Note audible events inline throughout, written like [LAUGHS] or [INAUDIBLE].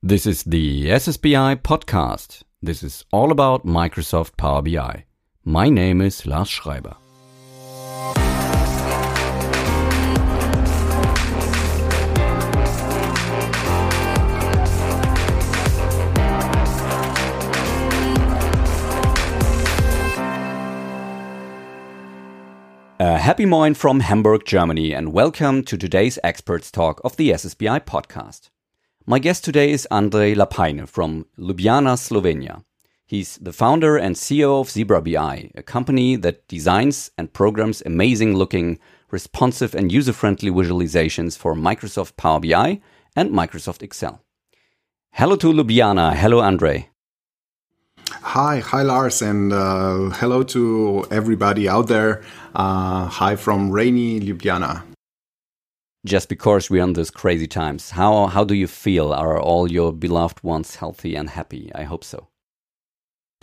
This is the SSBI podcast. This is all about Microsoft Power BI. My name is Lars Schreiber. A happy morning from Hamburg, Germany, and welcome to today's Experts Talk of the SSBI podcast. My guest today is Andrej Lapajne from Ljubljana, Slovenia. He's the founder and CEO of Zebra BI, a company that designs and programs amazing looking, responsive, and user friendly visualizations for Microsoft Power BI and Microsoft Excel. Hello to Ljubljana. Hello, Andrej. Hi, hi Lars, and uh, hello to everybody out there. Uh, hi from rainy Ljubljana. Just because we're in these crazy times, how how do you feel? Are all your beloved ones healthy and happy? I hope so.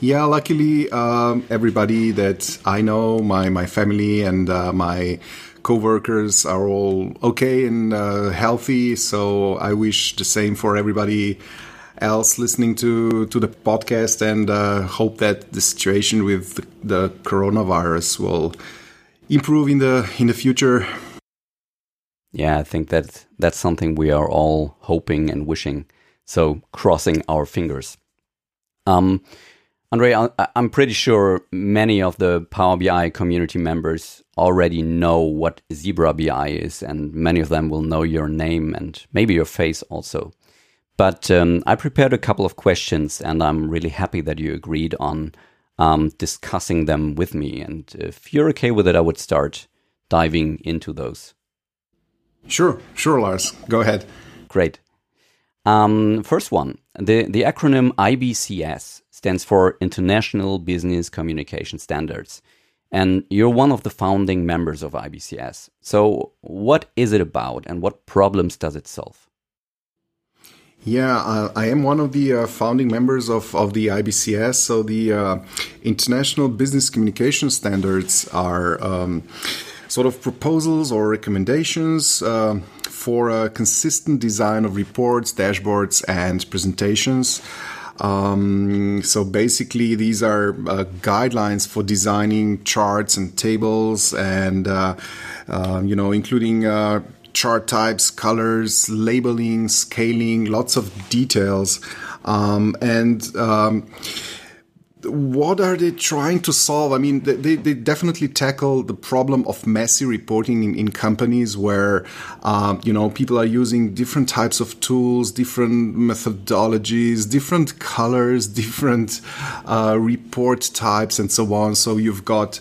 Yeah, luckily, um, everybody that I know, my my family and uh, my coworkers are all okay and uh, healthy. So I wish the same for everybody else listening to to the podcast and uh, hope that the situation with the, the, coronavirus will improve in the in the future. Yeah, I think that that's something we are all hoping and wishing. So crossing our fingers. Um, Andrej, I'm pretty sure many of the Power BI community members already know what Zebra BI is, and many of them will know your name and maybe your face also. But um, I prepared a couple of questions, and I'm really happy that you agreed on um, discussing them with me. And if you're okay with it, I would start diving into those. Sure, sure, Lars. Go ahead. Great. Um, first one the, the acronym IBCS stands for International Business Communication Standards. And you're one of the founding members of IBCS. So, what is it about and what problems does it solve? Yeah, uh, I am one of the uh, founding members of, of the IBCS. So the uh, International Business Communication Standards are um, sort of proposals or recommendations uh, for a consistent design of reports, dashboards, and presentations. Um, so basically, these are uh, guidelines for designing charts and tables, and uh, uh you know, including uh, chart types, colors, labeling, scaling, lots of details. Um, and um, what are they trying to solve? I mean, they, they definitely tackle the problem of messy reporting in, in companies where, um, you know, people are using different types of tools, different methodologies, different colors, [LAUGHS] different uh, report types, and so on. So you've got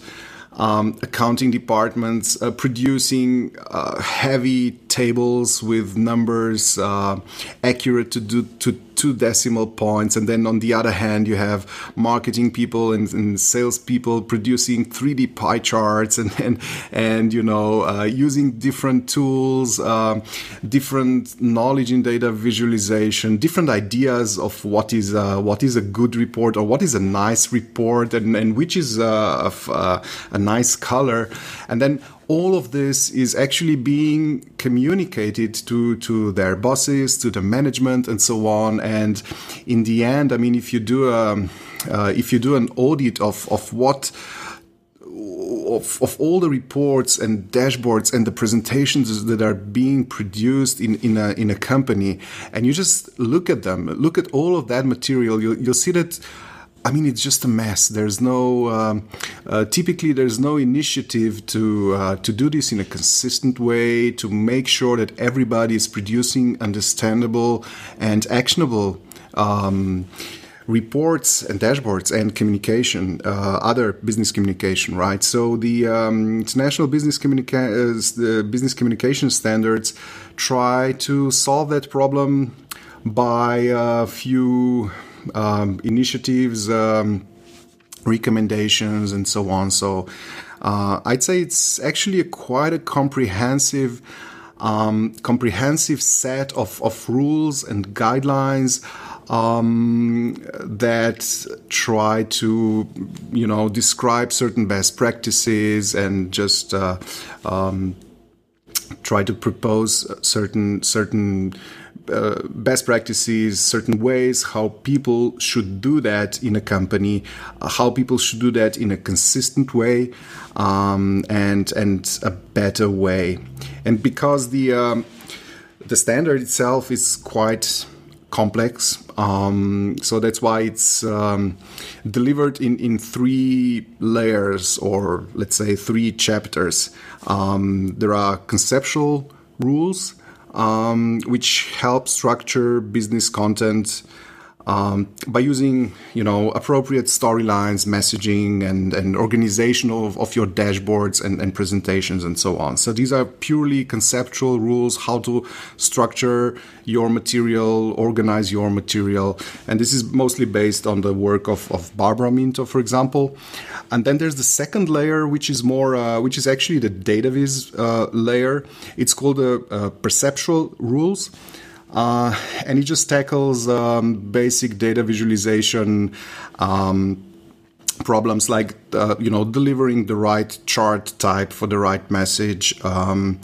um, accounting departments uh, producing uh, heavy tables with numbers uh, accurate to do to two decimal points, and then on the other hand, you have marketing people and, and sales people producing 3D pie charts and and, and you know uh, using different tools, uh, different knowledge in data visualization, different ideas of what is uh, what is a good report or what is a nice report, and, and which is uh, uh, a nice color, and then all of this is actually being communicated to to their bosses, to the management, and so on. And in the end, I mean, if you do a uh, if you do an audit of of what of, of all the reports and dashboards and the presentations that are being produced in, in, a, in a company, and you just look at them, look at all of that material, you'll, you'll see that I mean, it's just a mess. There's no um, uh, typically there's no initiative to uh, to do this in a consistent way to make sure that everybody is producing understandable and actionable. Um, reports and dashboards and communication, uh, other business communication, right? So the um, international business communica- uh, the business communication standards try to solve that problem by a few um, initiatives, um, recommendations, and so on. So uh, I'd say it's actually a quite a comprehensive. Um, comprehensive set of, of rules and guidelines um, that try to, you know, describe certain best practices and just uh, um, try to propose certain certain uh, best practices, certain ways how people should do that in a company, uh, how people should do that in a consistent way, um, and and a better way. And because the um, the standard itself is quite complex. Um, so that's why it's um, delivered in, in three layers or let's say three chapters. Um, there are conceptual rules, um, which help structure business content um, by using you know appropriate storylines, messaging, and and organization of, of your dashboards and, and presentations and so on. So these are purely conceptual rules how to structure your material, organize your material, and this is mostly based on the work of, of Barbara Minto, for example. And then there's the second layer, which is more, uh, which is actually the data viz uh, layer. It's called the uh, perceptual rules. Uh, and it just tackles um, basic data visualization um, problems like uh, you know delivering the right chart type for the right message. Um,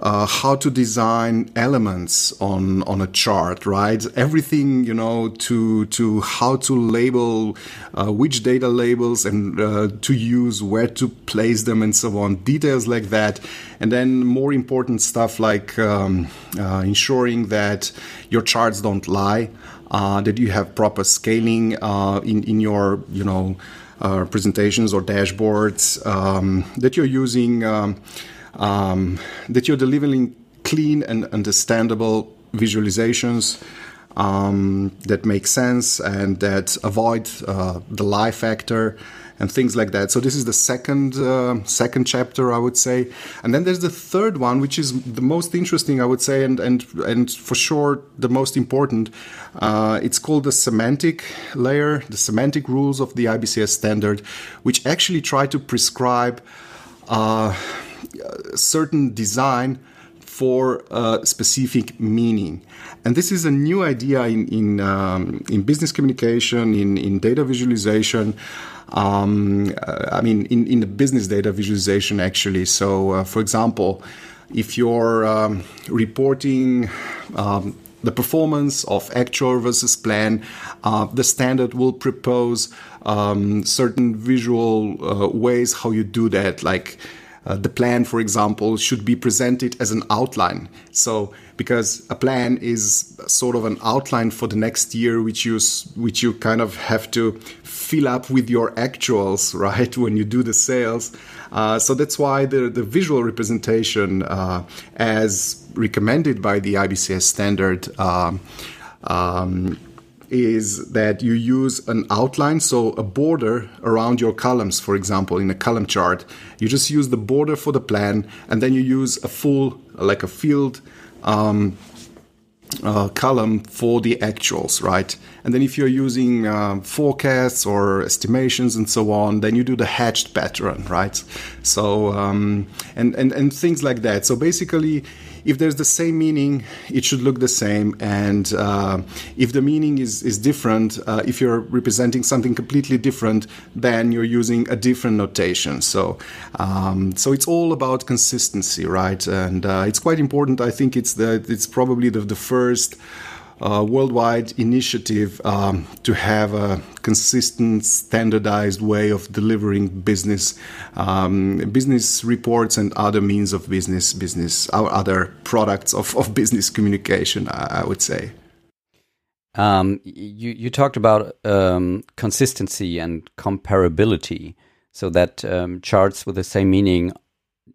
uh, how to design elements on on a chart, right? Everything you know to to how to label uh, which data labels and uh, to use, where to place them, and so on. Details like that, and then more important stuff like um, uh, ensuring that your charts don't lie, uh, that you have proper scaling uh, in in your you know presentations or dashboards, um, that you're using. Um, um, that you're delivering clean and understandable visualizations um, that make sense and that avoid uh, the lie factor and things like that. So this is the second uh, second chapter, I would say, and then there's the third one, which is the most interesting, I would say, and and and for sure the most important. Uh, it's called the semantic layer, the semantic rules of the IBCS standard, which actually try to prescribe. Uh, certain design for a specific meaning. And this is a new idea in, in, um, in business communication, in, in data visualization. Um, uh, I mean, in, in the business data visualization, actually. So, uh, for example, if you're um, reporting um, the performance of actual versus plan, uh, the standard will propose um, certain visual uh, ways how you do that, like uh, the plan, for example, should be presented as an outline. So, because a plan is sort of an outline for the next year, which you which you kind of have to fill up with your actuals, [LAUGHS] right, when you do the sales. Uh, so that's why the the visual representation, uh, as recommended by the IBCS standard. Um, um, is that you use an outline, so a border around your columns, for example, in a column chart. You just use the border for the plan, and then you use a full, like a field um, uh, column for the actuals, right? And then if you're using uh, forecasts or estimations and so on, then you do the hatched pattern, right? So um, and and and things like that. So basically, if there's the same meaning, it should look the same. And uh, if the meaning is, is different, uh, if you're representing something completely different, then you're using a different notation. So, um, so it's all about consistency, right? And uh, it's quite important. I think it's the it's probably the, the first uh, worldwide initiative um, to have a consistent, standardized way of delivering business, um, business reports, and other means of business, business, our other products of, of business communication. I, I would say. Um, you you talked about um, consistency and comparability, so that um, charts with the same meaning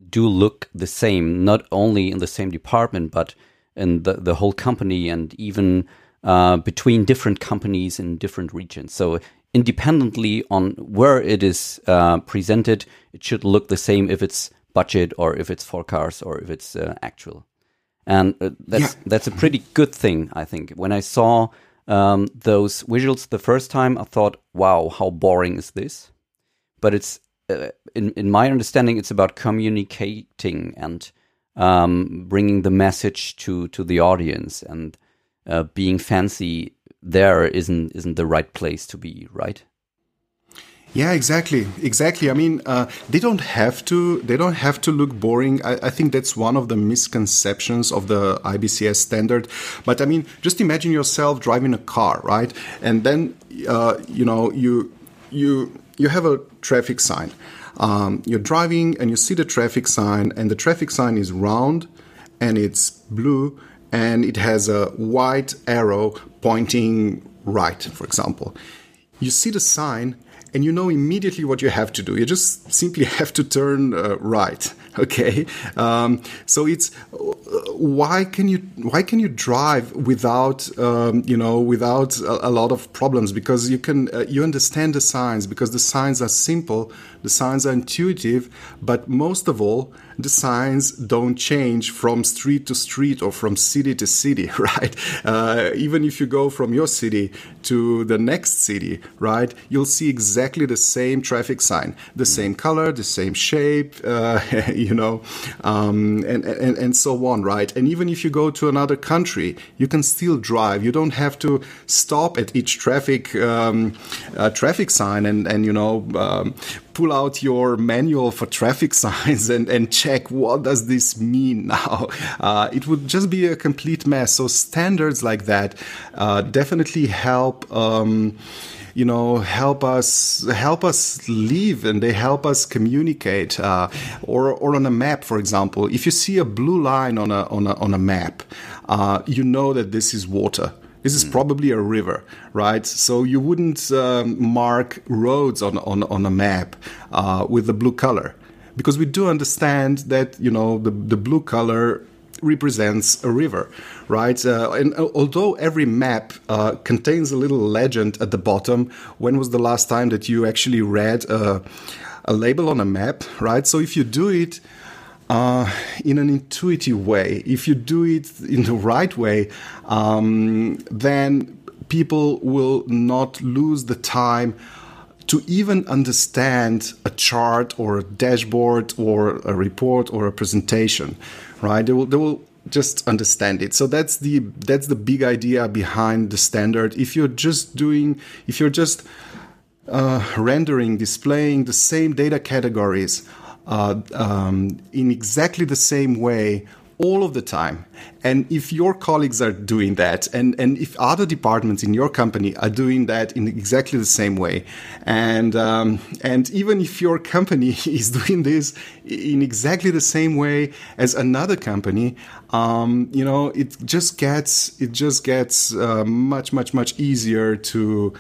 do look the same, not only in the same department, but in the, the whole company and even uh, between different companies in different regions. So independently on where it is uh, presented, it should look the same if it's budget or if it's forecast or if it's uh, actual. And uh, that's yeah. that's a pretty good thing, I think. When I saw um, those visuals the first time, I thought, "Wow, how boring is this?" But it's uh, in in my understanding, it's about communicating and um, bringing the message to to the audience and uh, being fancy there isn't isn't the right place to be, right? Yeah, exactly, exactly. I mean, uh, they don't have to. They don't have to look boring. I, I, think that's one of the misconceptions of the IBCS standard. But I mean, just imagine yourself driving a car, right? And then, uh, you know, you you you have a traffic sign. Um, you're driving and you see the traffic sign, and the traffic sign is round and it's blue and it has a white arrow pointing right, for example. You see the sign and you know immediately what you have to do. You just simply [LAUGHS] have to turn uh, right. [LAUGHS] Okay, um, so it's uh, why can you why can you drive without um, you know without a, a, lot of problems because you can uh, you understand the signs because the signs are simple, the signs are intuitive, but most of all the signs don't change from street to street or from city to city, [LAUGHS] right? Uh, even if you go from your city to the next city, right, you'll see exactly the same traffic sign, the same color, the same shape, uh, [LAUGHS] you know, um, and, and, and so on, right? And even if you go to another country, you can still drive. You don't have to stop at each traffic um, uh, traffic sign and, and you know, um, pull out your manual for traffic [LAUGHS] signs and, and check what does this mean now. Uh, it would just be a complete mess. So standards like that uh, definitely help. Um, you know help us help us live and they help us communicate uh, or or on a map for example if you see a blue line on a on a, on a map uh, you know that this is water this is probably a river, right? So you wouldn't um, mark roads on, on, on a map uh, with the blue color because we do understand that, you know, the, the blue color represents a river, right? Uh, and uh, although every map uh, contains a little legend at the bottom, when was the last time that you actually read a, a label on a map, right? So if you do it uh, in an intuitive way. If you do it in the right way, um, then people will not lose the time to even understand a chart or a dashboard or a report or a presentation, right? They will, they will just understand it. So that's the that's the big idea behind the standard. If you're just doing, if you're just uh, rendering, displaying the same data categories uh, um, in exactly the same way all of the time. And if your colleagues are doing that, and, and if other departments in your company are doing that in exactly the same way, and um, and even if your company [LAUGHS] is doing this in exactly the same way as another company, um, you know, it just gets it just gets uh, much much much easier to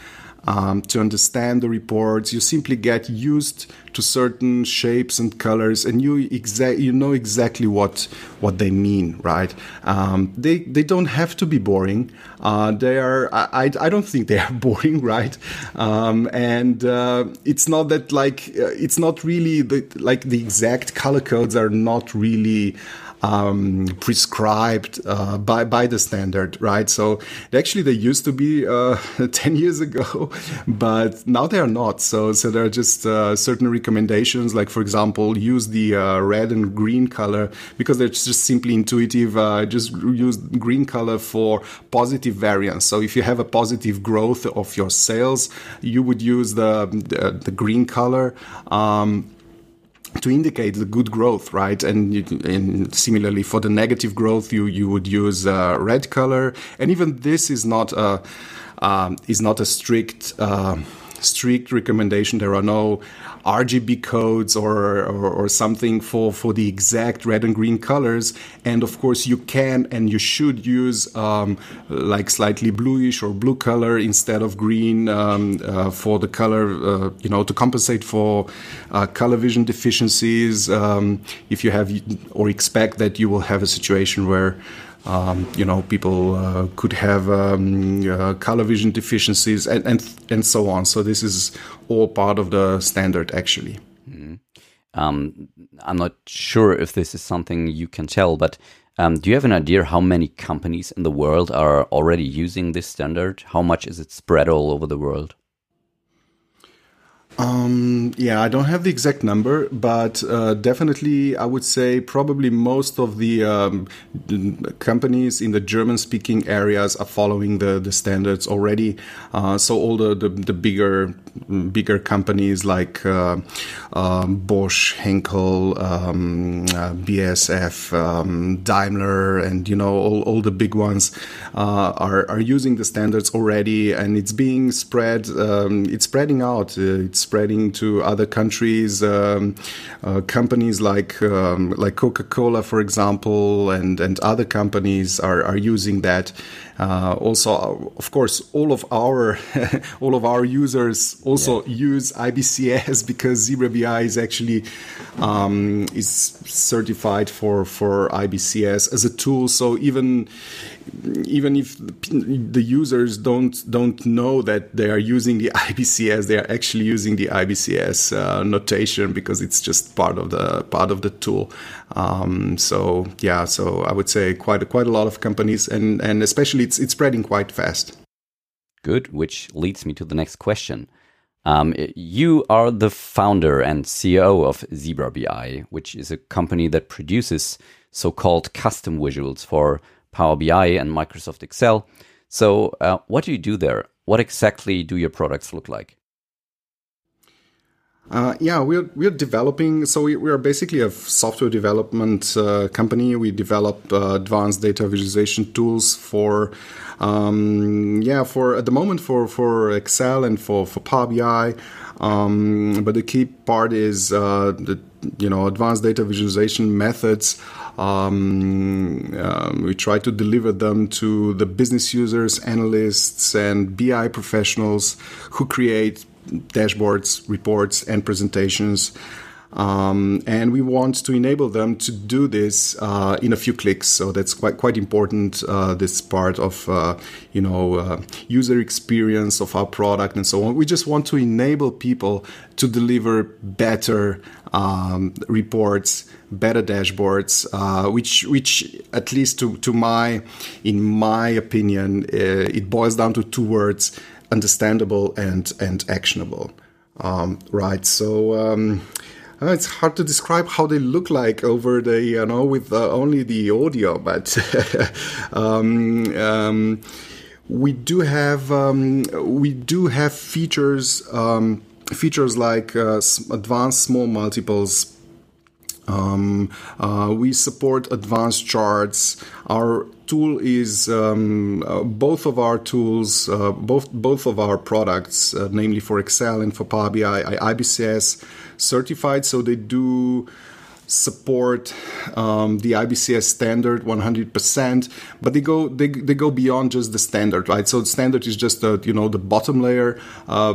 um, to understand the reports. You simply get used to certain shapes and colors, and you you know exactly what what they mean, right? Um, they they don't have to be boring. Uh, they are. I, I don't think they [LAUGHS] are boring, right? Um, and uh, it's not that like uh, it's not really the like the exact color codes are not really um, prescribed uh, by by the standard, right? So actually, they used to be uh, [LAUGHS] ten years ago, [LAUGHS] but now they are not. So so there are just uh, certain recommendations, like for example, use the uh, red and green color because they're just simply intuitive. Uh, just use green color for positive variance. So if you have a positive growth of your sales, you would use the the, the green color. Um, to indicate the good growth, right? And, you, and, similarly for the negative growth, you you would use uh, red color. And even this is not a um, is not a strict uh, strict recommendation. There are no RGB codes or, or, or, something for, for the exact red and green colors. And of course, you can and you should use um, like slightly bluish or blue color instead of green um, uh, for the color, uh, you know, to compensate for uh, color vision deficiencies. Um, if you have or expect that you will have a situation where um, you know, people uh, could have um, uh, color vision deficiencies and, and and so on. So this is all part of the standard, actually. Mm. Um, I'm not sure if this is something you can tell, but um, do you have an idea how many companies in the world are already using this standard? How much is it spread all over the world? Um, yeah, I don't have the exact number, but uh, definitely I would say probably most of the um, companies in the German speaking areas are following the, the standards already. Uh, so all the, the, the, bigger bigger companies like uh, um, Bosch, Henkel, um, uh, BASF, um, Daimler, and you know all, all the big ones uh, are, are using the standards already, and it's being spread. Um, it's spreading out. Uh, it's spreading to other countries. Um, uh, companies like um, like Coca Cola, for example, and and other companies are are using that. Uh, also, of course, all of our [LAUGHS] all of our users also yeah. use IBCS [LAUGHS] because Zebra BI is actually um, is certified for for IBCS as a tool. So even even if the users don't don't know that they are using the [LAUGHS] IBCS, they are actually using the IBCS uh, notation because it's just part of the part of the tool. Um, so yeah, so I would say quite quite a lot of companies, and and especially it's it's spreading quite fast. Good, which leads me to the next question. Um, you are the founder and CEO of Zebra BI, which is a company that produces so-called custom visuals for Power BI and Microsoft Excel. So, uh, what do you do there? What exactly do your products look like? Uh, yeah, we're we're developing. So we, we are basically a software development uh, company. We develop uh, advanced data visualization tools for, um, yeah, for at the moment for for Excel and for for Power BI. Um, but the key part is uh, the you know advanced data visualization methods um, um, we try to deliver them to the business users, analysts, and BI professionals who create dashboards, reports, and presentations. Um, and we want to enable them to do this uh, in a few clicks. So that's quite quite important. Uh, this part of uh, you know uh, user experience of our product and so on. We just want to enable people to deliver better um, reports, better dashboards, uh, which which at least to to my in my opinion, uh, it boils down to two words: understandable and and actionable. Um, right. So. Um, uh, it's hard to describe how they look like over the you know with uh, only the audio, but [LAUGHS] um, um, we do have um, we do have features um, features like uh, advanced small multiples. Uh, we support advanced charts. Our tool is um, uh, both of our tools, uh, both both of our products, uh, namely for Excel and for Power BI, IBCS certified, so they do support um, the IBCS standard 100%, but they go they, they go beyond just the standard, right? So the standard is just the you know the bottom layer. Uh,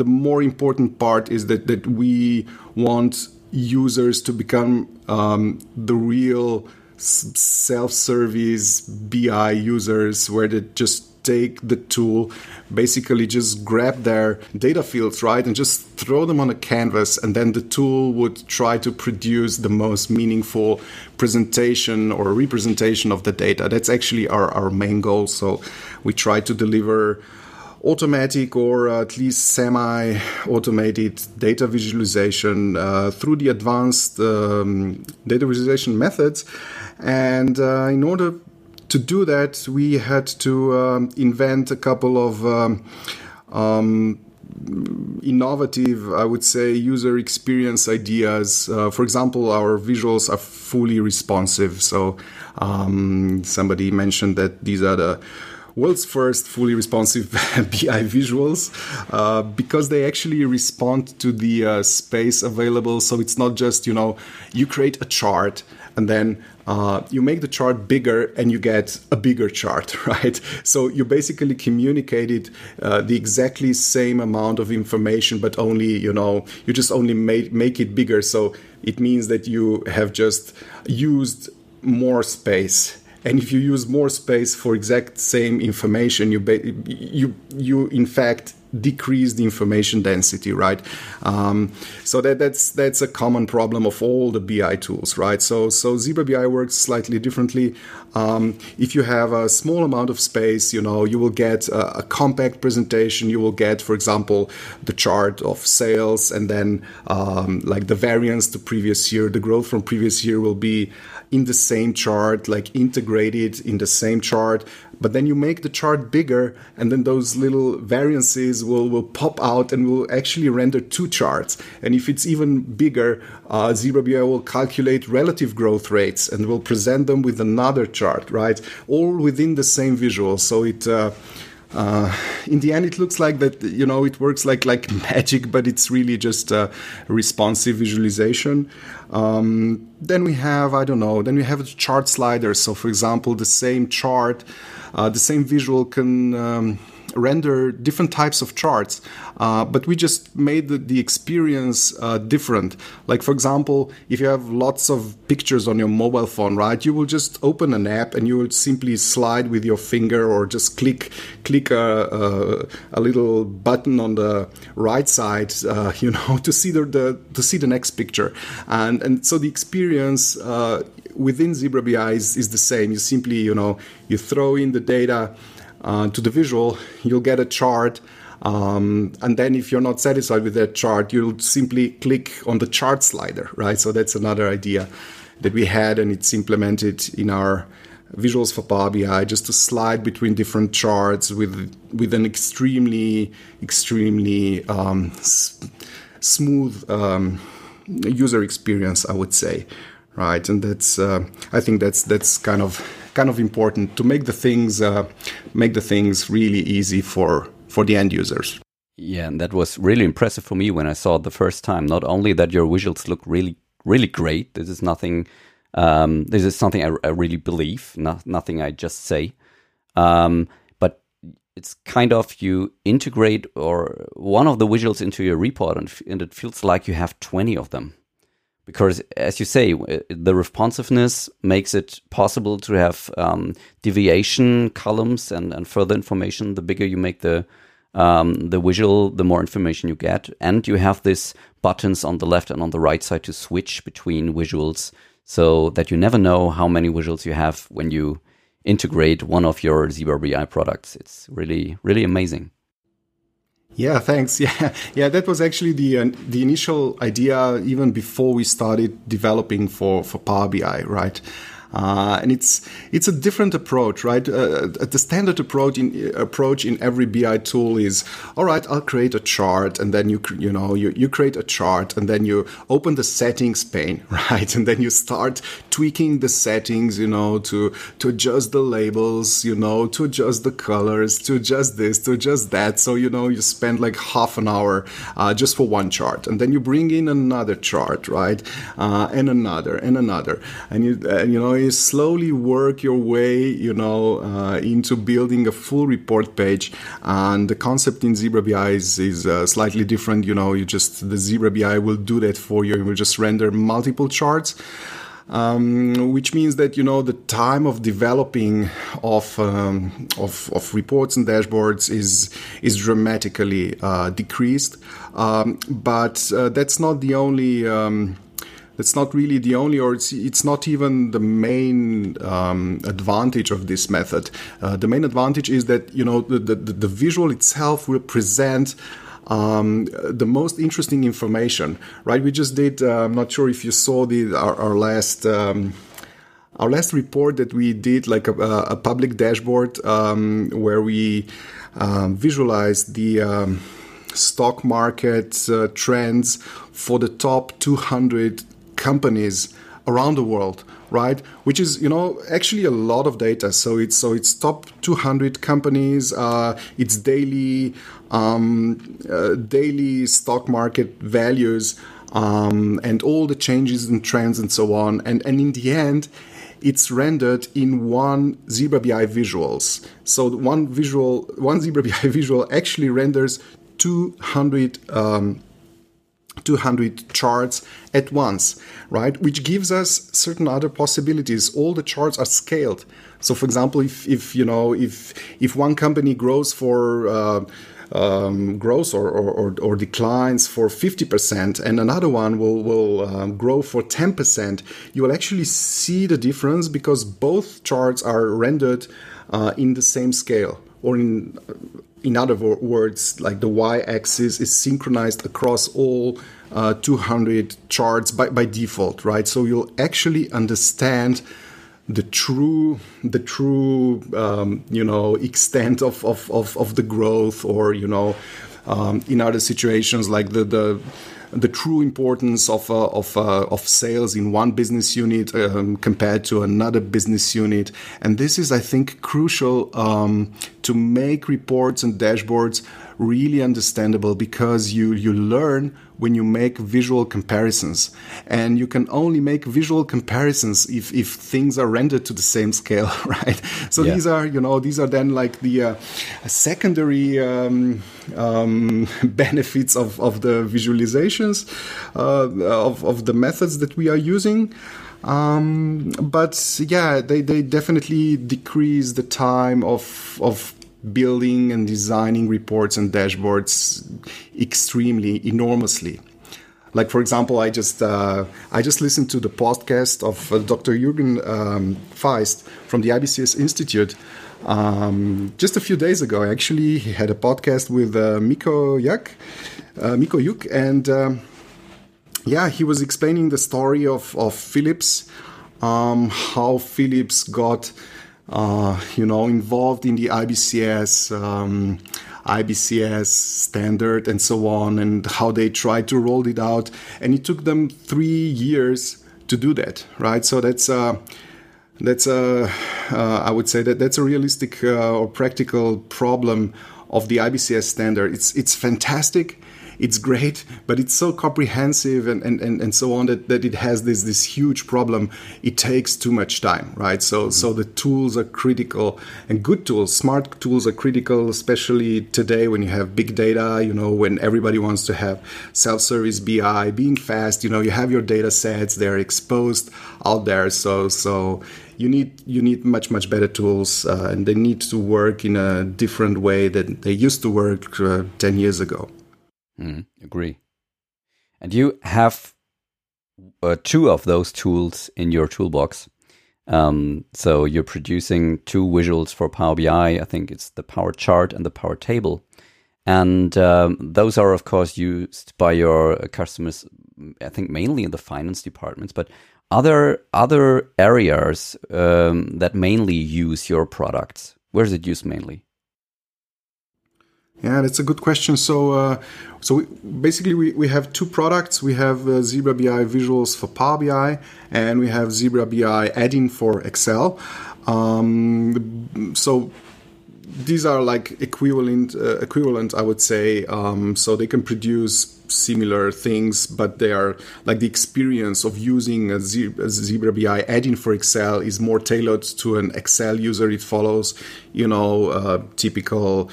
the more important part is that that we want users to become um, the real self-service BI users, where they just take the tool, basically just grab their data fields, right, and just throw them on a canvas, and then the tool would try to produce the most meaningful presentation or representation of the data. That's actually our, our main goal. So we try to deliver automatic or at least semi automated data visualization uh, through the advanced um, data visualization methods. And uh, in order to do that, we had to um, invent a couple of um, um, innovative, I would say, user experience ideas. Uh, for example, our visuals are fully responsive. So um, somebody mentioned that these are the world's first fully responsive [LAUGHS] BI visuals uh, because they actually respond to the uh, space available. So it's not just, you know, you create a chart and then uh, you make the chart bigger and you get a bigger chart, [LAUGHS] right? So you basically communicated uh, the exactly same amount of information, but only, you know, you just only made, make it bigger. So it means that you have just used more space and if you use more space for exact same information you you you in fact decrease the information density, right? Um, so that that's that's a common problem of all the BI tools, right? So so Zebra BI works slightly differently. Um, if you have a small amount of space, you know, you will get a, a, compact presentation. You will get, for example, the chart of sales and then um, like the variance to previous year, the growth from previous year will be in the same chart, like integrated in the same chart. But then you make the chart bigger, and then those little variances will, will pop out and will actually render two charts. And if it's even bigger, uh, ZebraBI will calculate relative growth rates and will present them with another chart, right? All within the same visual. So it. Uh, uh, in the end, it looks like that you know it works like like [LAUGHS] magic, but it's really just a responsive visualization. Um, then we have I don't know. Then we have a chart slider. So, for example, the same chart, uh, the same visual can. Um, render different types of charts, uh, but we just made the, the experience uh, different. Like, for example, if you have lots of pictures on your mobile phone, right, you will just open an app and you will simply slide with your finger or just click click a, a, a little button on the right side, uh, [LAUGHS] you know, to see the, the, to see the next picture, and and so the experience uh, within Zebra BI is, is the same. You simply, you know, you throw in the data uh, to the visual, you'll get a chart. Um, and then if you're not satisfied with that chart, you'll simply click on the chart slider, right? So that's another idea that we had, and it's implemented in our visuals for Power BI, just to slide between different charts with with an extremely, extremely um, s- smooth um, user experience, I would say, right? And that's uh, I think that's that's kind of kind of important to make the things uh, make the things really easy for for the end users. Yeah, and that was really impressive for me when I saw it the first time. Not only that your visuals look really really great. This is nothing. Um, this is something I, I really believe. Not, nothing I just say. Um, but it's kind of you integrate or one of the visuals into your report, and, and it feels like you have twenty of them because as you say the responsiveness makes it possible to have um, deviation columns and, and further information. The bigger you make the um, the visual the more information you get. And you have these buttons on the left and on the right side to switch between visuals so that you never know how many visuals you have when you integrate one of your Zebra BI products. It's really really amazing yeah, thanks. [LAUGHS] Yeah, yeah, that was actually the uh, the initial idea even before we started developing for for Power BI, right? Uh, and it's it's a different approach, right? Uh, the standard approach in approach in every BI tool is all right. I'll create a chart, and then you you know you, you create a chart, and then you open the settings pane, [LAUGHS] right? And then you start tweaking the settings, you know, to to adjust the labels, you know, to adjust the colors, to adjust this, to adjust that. So you know you spend like half an hour uh, just for one chart, and then you bring in another chart, right? Uh, and another and another, and you and you know you slowly work your way, you know, uh, into building a full report page. And the concept in Zebra BI is, is uh, slightly different. You know, you just the Zebra BI will do that for you. It will just render multiple charts. Um, which means that you know the time of developing of um, of, of, reports and dashboards is is dramatically uh, decreased. Um, but uh, that's not the only um, that's not really the only, or it's, it's not even the main um, advantage of this method. Uh, the main advantage is that you know the, the, the visual itself will present. Um, the most interesting information, right? We just did. Uh, I'm not sure if you saw the our, our last um, our last report that we did, like a, a public dashboard um, where we um, visualized the um, stock market uh, trends for the top 200 companies around the world right? Which is you know actually a lot of data. So it's so it's top 200 companies uh, it's daily um, uh, daily stock market values um, and all the changes and trends and so on. And and in the end it's rendered in one Zebra BI visuals. So one visual, one Zebra BI [LAUGHS] visual actually renders 200 um, 200 charts at once, right? Which gives us certain other possibilities. All the charts are scaled. So, for example, if, if you know if if one company grows for uh, um, grows or, or, or, declines for 50% and another one will, will um, grow for 10%, you will actually see the difference because both charts are rendered uh, in the same scale or in in other words like the y-axis is synchronized across all uh, 200 charts by, by default right? So you'll actually understand the true the true um, you know extent of, of, of, of, the growth or you know um, in other situations like the the the true importance of uh, of uh, of sales in one business unit um, compared to another business unit, and this is, I think, crucial um, to make reports and dashboards really understandable because you you learn when you make visual comparisons. And you can only make visual comparisons if, if things are rendered to the same scale [LAUGHS] right? So yeah. these are you know these are then like the uh, secondary um, um, [LAUGHS] benefits of, of the visualizations uh, of, of the methods that we are using. Um, but yeah, they, they definitely decrease the time of of building and designing reports and dashboards extremely enormously. Like for example i just uh, i just listened to the podcast of uh, dr jürgen um, Faisst from the ibcs institute um, just a few days ago. Actually he had a podcast with uh, Mikko Yak uh, Mico Yuk and um, yeah he was explaining the story of, of philips um, how philips got uh, you know, involved in the IBCS, um, IBCS standard and so on, and how they tried to roll it out. And it took them three years to do that, right? So that's uh, that's a, uh, I would say that that's a realistic uh, or practical problem of the IBCS standard. It's it's fantastic it's great, but it's so comprehensive and, and, and, and so on that, that it has this this huge problem. It takes too much time, right? So mm-hmm. so the tools are critical and good tools, smart tools are critical, especially today when you have big data, you know, when everybody wants to have self-service BI, being fast, you know, you have your data sets, they're exposed out there. So so you need you need much much better tools uh, and they need to work in a different way than they used to work uh, 10 years ago Mm, agree. And you have uh, two of those tools in your toolbox. Um, so you're producing two visuals for Power BI. I think it's the Power Chart and the Power Table. And um, those are, of course, used by your customers, I think mainly in the finance departments, but other other areas um, that mainly use your products. Where is it used mainly? Yeah, that's a good question. So, uh, so we, basically, we, we have two products. We have uh, Zebra BI Visuals for Power BI, and we have Zebra BI Add-in for Excel. Um, so these are like equivalent, uh, equivalent, I would say. Um, so they can produce similar things, but they are like the experience of using a Zebra BI add-in for Excel is more tailored to an Excel user. It follows, you know, uh, typical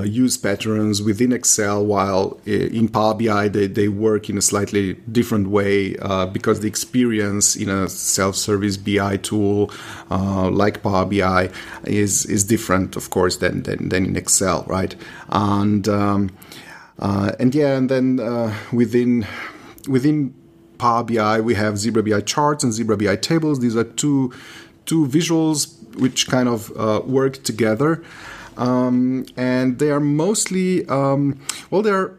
use patterns within Excel, while uh, in Power BI they, they work in a slightly different way uh, because the experience in a self-service BI tool uh, like Power BI is is different, of course, than than, than in Excel, right? And um, uh, and yeah, and then uh, within within Power BI we have Zebra BI charts and Zebra BI tables. These are two two visuals which kind of work together um, and they are mostly um, well, they're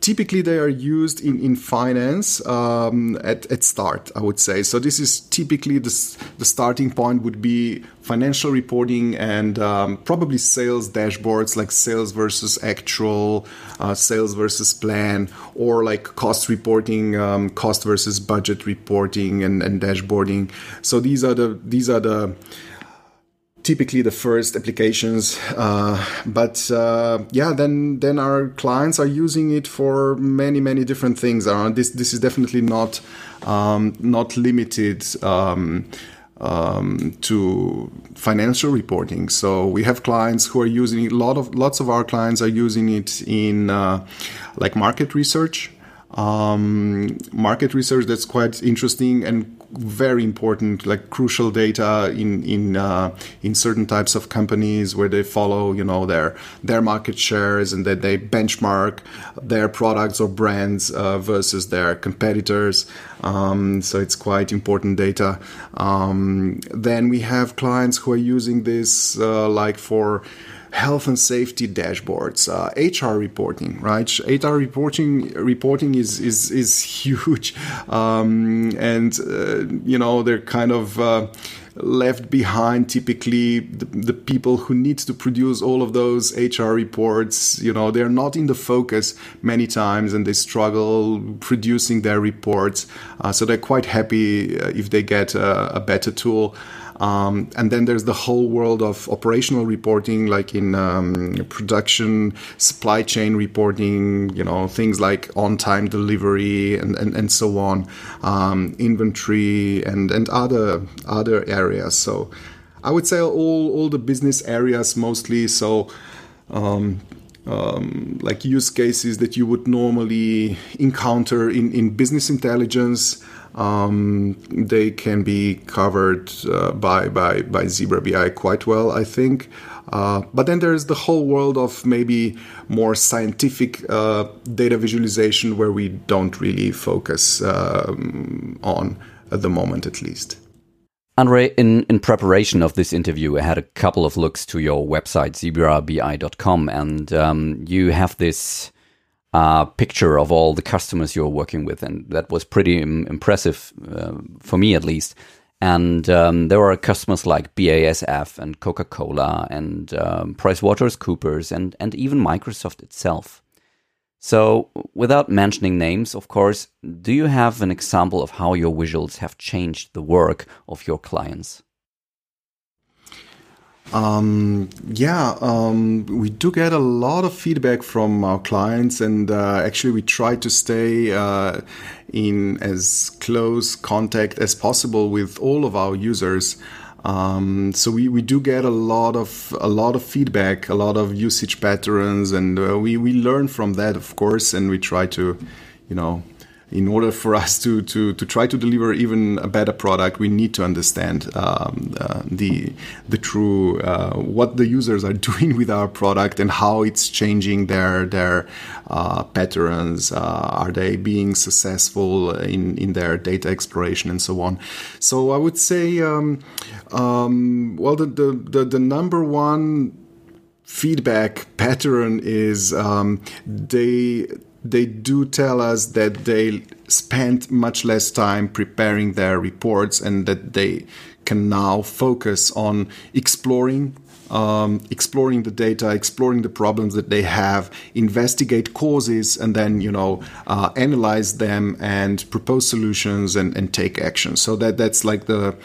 typically they are used in, in finance um, at, at start i would say. So this is typically the, the starting point would be financial reporting and um, probably sales dashboards like sales versus actual uh, sales versus plan or like cost reporting um, cost versus budget reporting and, and dashboarding. So these are the these are the typically the first applications uh, but uh, yeah then then our clients are using it for many many different things. Around this this is definitely not um, not limited um, um, to financial reporting. So we have clients who are using it a lot of lots of our clients are using it in uh, like market research. Um, market research that's quite interesting and very important, like crucial data in in uh, in certain types of companies where they follow, you know, their their market shares and that they benchmark their products or brands uh, versus their competitors. Um, so it's quite important data. Um, then we have clients who are using this uh, like for health and safety dashboards, uh, HR reporting, right? HR reporting reporting is is is [LAUGHS] huge, um, and uh, you know they're kind of. Uh, left behind typically the, the, people who need to produce all of those hr reports you know they're not in the focus many times and they struggle producing their reports uh, so they're quite happy uh, if they get a, a better tool um, and then there's the whole world of operational reporting, like in um, production, supply chain reporting, you know, things like on time delivery and, and, and so on, um, inventory and, and other, other areas. So I would say all, all the business areas mostly. So, um, um, like use cases that you would normally encounter in, in business intelligence um, they can be covered uh, by, by, by Zebra BI quite well, I think. Uh, but then there's the whole world of maybe more scientific uh, data visualization where we don't really focus um, on at the moment, at least. Andrej, in, in preparation of this interview, I had a couple of looks to your website, zebrabi.com, and um, you have this uh, picture of all the customers you're working with, and that was pretty Im- impressive uh, for me at least. And um, there are customers like BASF and Coca Cola and um, PricewaterhouseCoopers and and even Microsoft itself. So, without mentioning names, of course, do you have an example of how your visuals have changed the work of your clients? Um, yeah, um, we do get a lot of feedback from our clients, and uh, actually, we try to stay uh, in as close contact as possible with all of our users. Um, so we, we do get a lot of a lot of feedback, a lot of usage patterns, and uh, we we learn from that, of course, and we try to, you know, in order for us to, to, to try to deliver even a better product, we need to understand um, uh, the the true uh, what the users are [LAUGHS] doing with our product and how it's changing their their uh, patterns. Uh, are they being successful in in their data exploration and so on? So I would say, um, um, well, the, the the the number one feedback pattern is um, they they do tell us that they spent much less time preparing their reports and that they can now focus on exploring um, exploring the data, exploring the problems that they have, investigate causes, and then you know uh, analyze them and propose solutions and, and take action. So that that's like the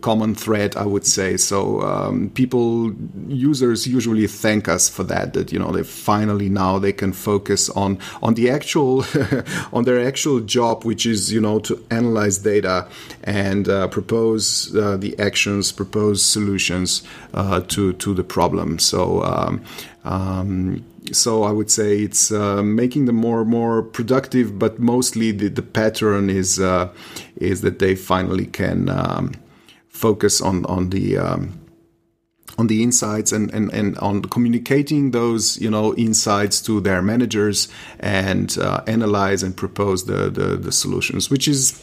common thread, I would say. So um, people, users usually thank us for that. That you know they finally now they can focus on on the actual [LAUGHS] on their actual job, which is you know to analyze data and uh, propose uh, the actions, propose solutions uh, to to the problem. So. Um, um, so I would say it's uh, making them more more productive, but mostly the, the pattern is uh, is that they finally can um, focus on on the um, on the insights and, and, and on communicating those you know insights to their managers and uh, analyze and propose the, the, the solutions which is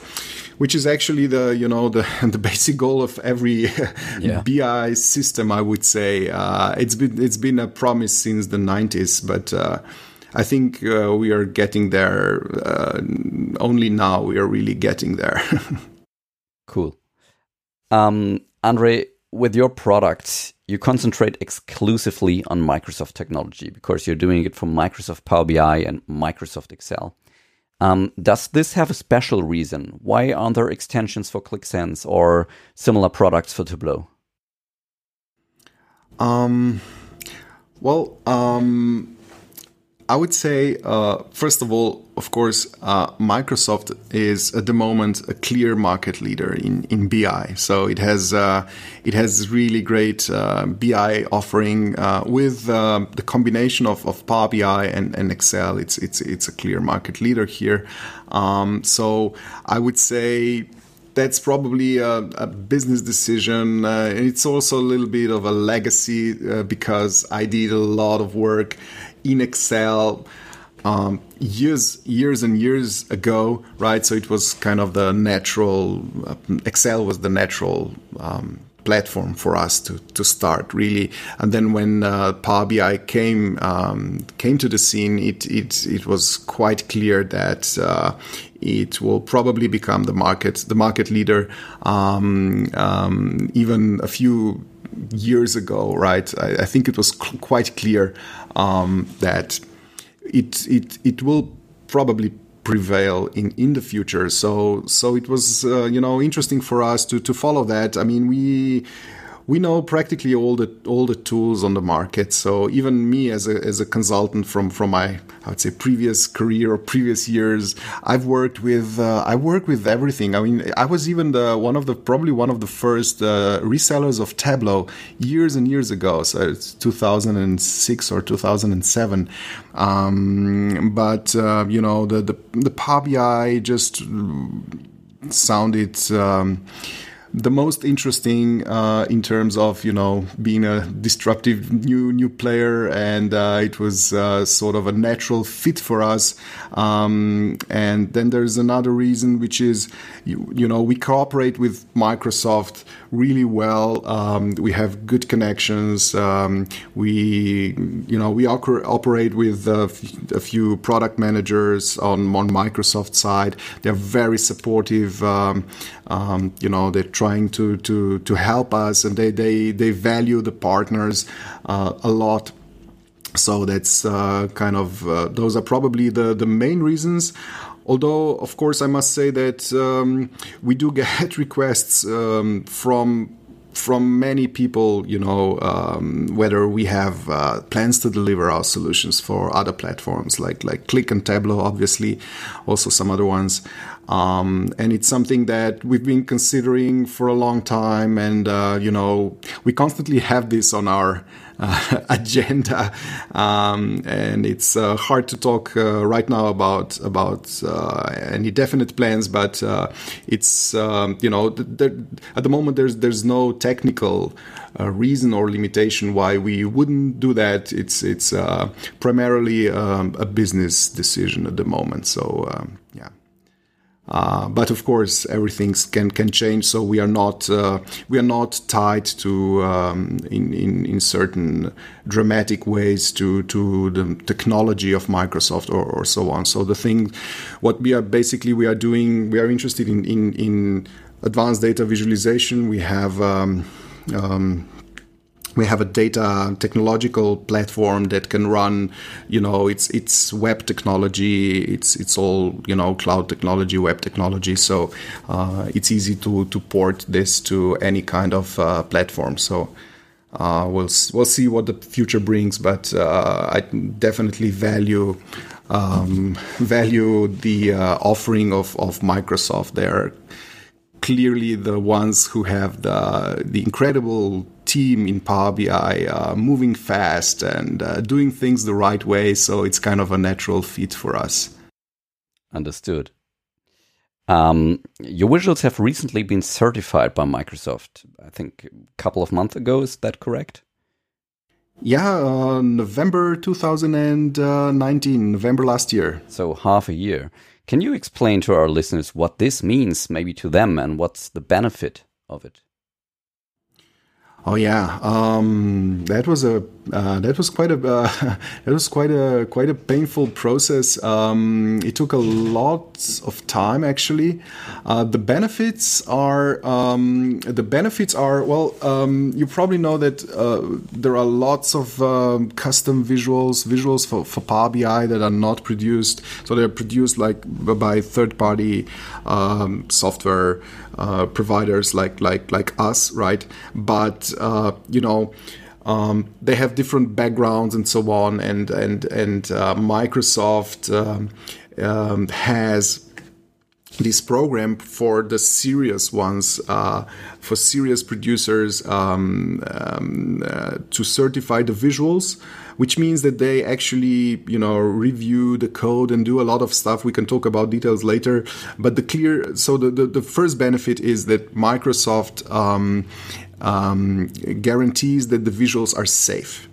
which is actually the you know the [LAUGHS] the basic goal of every [LAUGHS] yeah. BI system I would say. Uh, it's been it's been a promise since the 90s but uh, I think uh, we are getting there uh, only now we are really getting there. [LAUGHS] Cool um, Andrej, with your product, you concentrate exclusively on Microsoft technology because you're doing it for Microsoft Power BI and Microsoft Excel. Um, does this have a special reason? Why aren't there extensions for Qlik Sense or similar products for Tableau? Um, well, um, I would say, uh, first of all, of course, uh, Microsoft is at the moment a clear market leader in, in BI. So it has uh, it has really great uh, BI offering uh, with uh, the combination of, of Power BI and, and Excel. It's it's it's a clear market leader here. Um, so I would say that's probably a, a business decision. Uh, it's also a little bit of a legacy uh, because I did a lot of work in Excel um, years, years and years ago, right? So it was kind of the natural. Uh, Excel was the natural. Um, platform for us to, to start really and then when uh, Power BI came um, came to the scene it, it it was quite clear that uh, it will probably become the market the market leader. Um, um, even a few years ago, right? I, I think it was cl- quite clear um, that it it it will probably prevail in in the future. So so it was uh, you know interesting for us to to follow that. I mean we we know practically all the all the tools on the market. So even me as a as a consultant from from my I would say previous career or previous years, I've worked with uh, I work with everything. I mean, I was even the one of the probably one of the first uh, resellers of Tableau years and years ago. So it's 2006 or 2007. Um, but uh, you know the the the Power just sounded. Um, the most interesting uh, in terms of you know being a disruptive new new player, and uh, it was uh, sort of a natural fit for us. Um, and then there's another reason, which is you, you know we cooperate with Microsoft really well. Um, we have good connections. Um, we you know we operate with a, f- a few product managers on on Microsoft side. They're very supportive. Um, um, you know they're trying to to to help us, and they they they value the partners uh, a lot. So that's uh, kind of uh, those are probably the the main reasons. Although, of course, I must say that um, we do get [LAUGHS] requests um, from from many people, you know, um, whether we have uh, plans to deliver our solutions for other platforms like like Qlik and Tableau, obviously, also some other ones. Um, and it's something that we've been considering for a long time. And, uh, you know, we constantly have this on our uh, [LAUGHS] agenda. Um, and it's uh, hard to talk uh, right now about, about uh, any definite plans, but uh, it's, um, you know, th- at the moment there's, there's no technical reason or limitation why we wouldn't do that. It's, it's primarily um, a business decision at the moment. So, um. Uh, but of course, everything can can change. So we are not uh, we are not tied to um, in, in in certain dramatic ways to to the technology of Microsoft or, or so on. So the thing, what we are basically we are doing, we are interested in in, in advanced data visualization. We have um, um, we have a data technological platform that can run you know it's it's web technology it's it's all you know cloud technology web technology. So uh, it's easy to to port this to any kind of uh, platform. So uh, we'll we'll see what the future brings but uh, I definitely value um, value the uh, offering of, of Microsoft there clearly the ones who have the the incredible team in Power BI uh, moving fast and uh, doing things the right way. So it's kind of a natural fit for us. Understood. Um, your visuals have recently been certified by Microsoft. I think a couple of months ago. Is that correct? Yeah, uh, November 2019, November last year. So half a year. Can you explain to our listeners what this means, maybe to them, and what's the benefit of it? Oh yeah, um, that was a uh, that was quite a uh, [LAUGHS] that was quite a quite a painful process. Um, it took a lot of time actually. Uh, the benefits are um, the benefits are well. Um, you probably know that uh, there are lots of um, custom visuals visuals for, for Power BI that are not produced. So they're produced like by third party um, software uh, providers like like like us, right? But uh, you know. Um, they have different backgrounds and so on, and and and uh, Microsoft um, um, has this program for the serious ones, uh, for serious producers um, um, uh, to certify the visuals which means that they actually, you know, review the code and do a lot of stuff. We can talk about details later. But the clear, so the, the, the first benefit is that Microsoft um, um, guarantees that the visuals are safe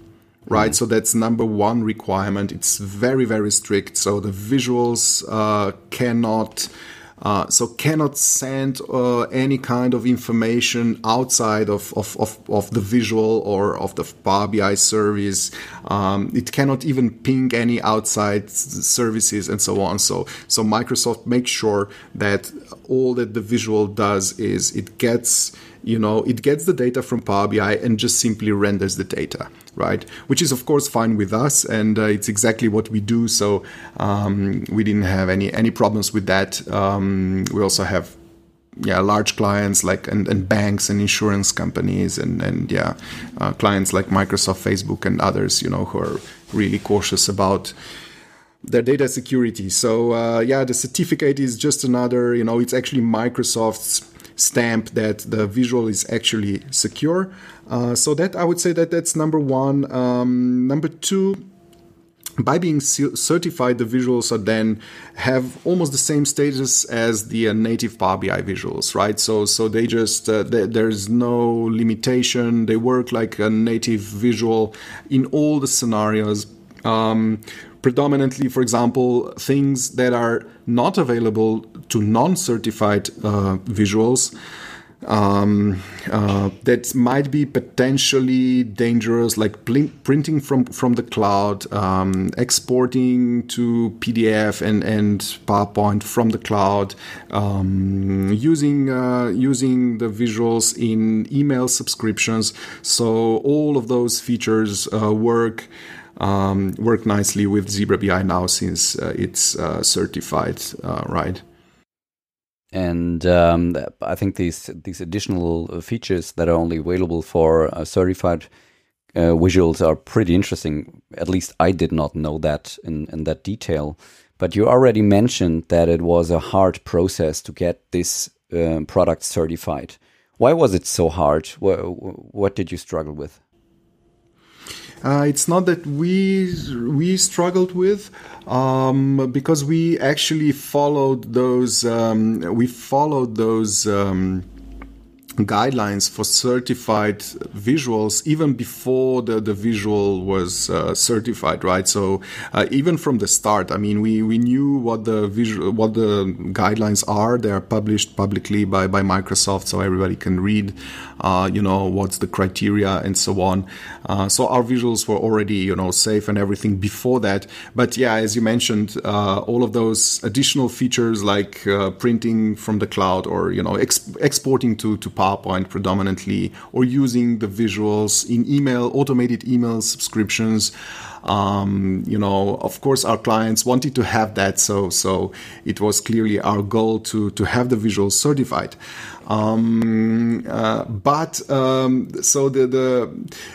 right? Mm. So that's number one requirement. It's very, very strict. So the visuals uh, cannot uh, so cannot send uh, any kind of information outside of, of, of, of, the visual or of the Power BI service. Um, it cannot even ping any outside services and so on. So, so Microsoft makes sure that all that the visual does is it gets you know it gets the data from Power BI and just simply renders the data right? Which is of course fine with us, and uh, it's exactly what we do. So um, we didn't have any any problems with that. Um, we also have yeah large clients like and, and banks and insurance companies and and yeah uh, clients like Microsoft, Facebook, and others. You know who are really cautious about their data security. So uh, yeah, the certificate is just another. You know, it's actually Microsoft's stamp that the visual is actually secure. Uh, so that I would say that that's number one. Um, number two, by being certified, the visuals are then have almost the same status as the uh, native Power BI visuals, right? So, so they just uh, they, there's no limitation. They work like a native visual in all the scenarios. Um, predominantly, for example, things that are not available to non-certified uh, visuals um, uh, that might be potentially dangerous, like printing from from the cloud, um, exporting to PDF and and PowerPoint from the cloud, um, using uh, using the visuals in email subscriptions. So all of those features uh, work. Um, work nicely with Zebra BI now since uh, it's uh, certified, right? And um, I think these these additional features that are only available for uh, certified uh, visuals are pretty interesting. At least I did not know that in, in that detail. But you already mentioned that it was a hard process to get this uh, product certified. Why was it so hard? What, what did you struggle with? Uh, it's not that we we struggled with um, because we actually followed those um, we followed those um, guidelines for certified visuals even before the, the visual was uh, certified right? So uh, even from the start i mean we, we knew what the visual what the guidelines are. They are published publicly by, by microsoft so everybody can read uh, you know what's the criteria and so on. Uh, so our visuals were already you know safe and everything before that. But yeah as you mentioned uh, all of those additional features like uh, printing from the cloud or you know exp- exporting to to PowerPoint predominantly, or using the visuals in email, automated email subscriptions. Um, you know, of course, our clients wanted to have that, so so it was clearly our goal to to have the visuals certified. Um, uh, but um, so the, the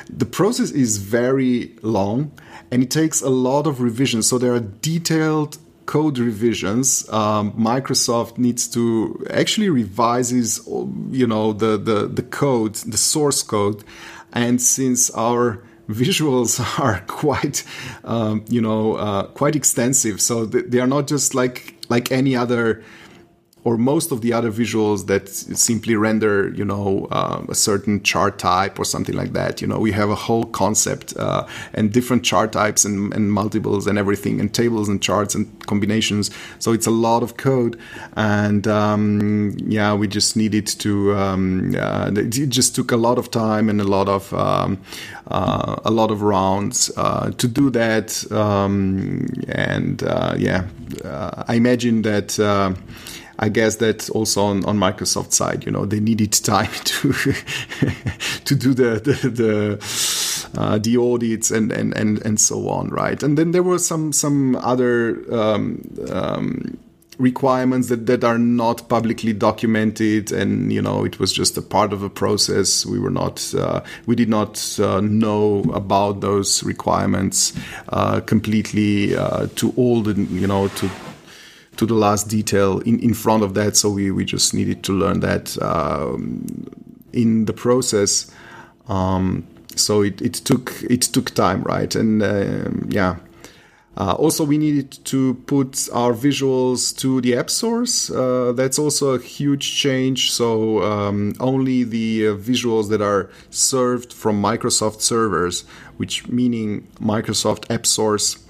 the process is very long and it takes a lot of revision. So there are detailed code revisions, um, Microsoft needs to actually revises, you know, the, the, the code, the source code. And since our [LAUGHS] visuals [LAUGHS] are quite, um, you know, uh, quite extensive, so they are not just like like any other or most of the other visuals that simply render, you know, uh, a certain chart type or something like that. You know, we have a whole concept uh, and different chart types and, and, multiples and everything, and tables and charts and combinations. So it's a lot of code, and um, yeah, we just needed to. Um, uh, it just took a lot of time and a lot of um, uh, a lot of rounds uh, to do that, um, and uh, yeah, I imagine that. I guess that also on, on Microsoft side, you know, they needed time [LAUGHS] to to do the the, the, uh, the audits and, and, and, and so on, right? And then there were some some other um, um, requirements that, that are not publicly documented and you know it was just a part of a process we were not uh, we did not uh, know about those requirements uh, completely uh, to all the you know to to the last detail in, in front of that. So we, we just needed to learn that um, in the process. Um, so it, it took it took time, right? And um, yeah. Uh, also, we needed to put our visuals to the app source. Uh, that's also a huge change. So um, only the uh, visuals that are served from Microsoft servers, which meaning Microsoft App Source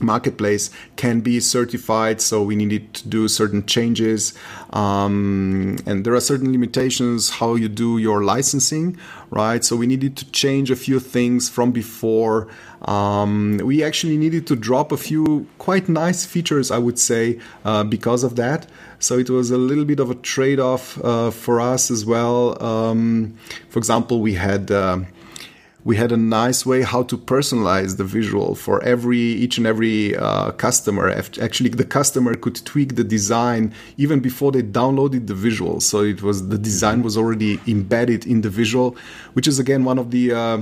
marketplace can be certified so we needed to do certain changes. Um, and there are certain limitations how you do your licensing right? So we needed to change a few things from before. Um, we actually needed to drop a few quite nice features i would say uh, because of that. So it was a little bit of a trade-off uh, for us as well. Um, for example we had uh, we had a nice way how to personalize the visual for every each and every uh, customer. Actually the customer could tweak the design even before they downloaded the visual. So it was the design was already embedded in the visual which is again one of the uh,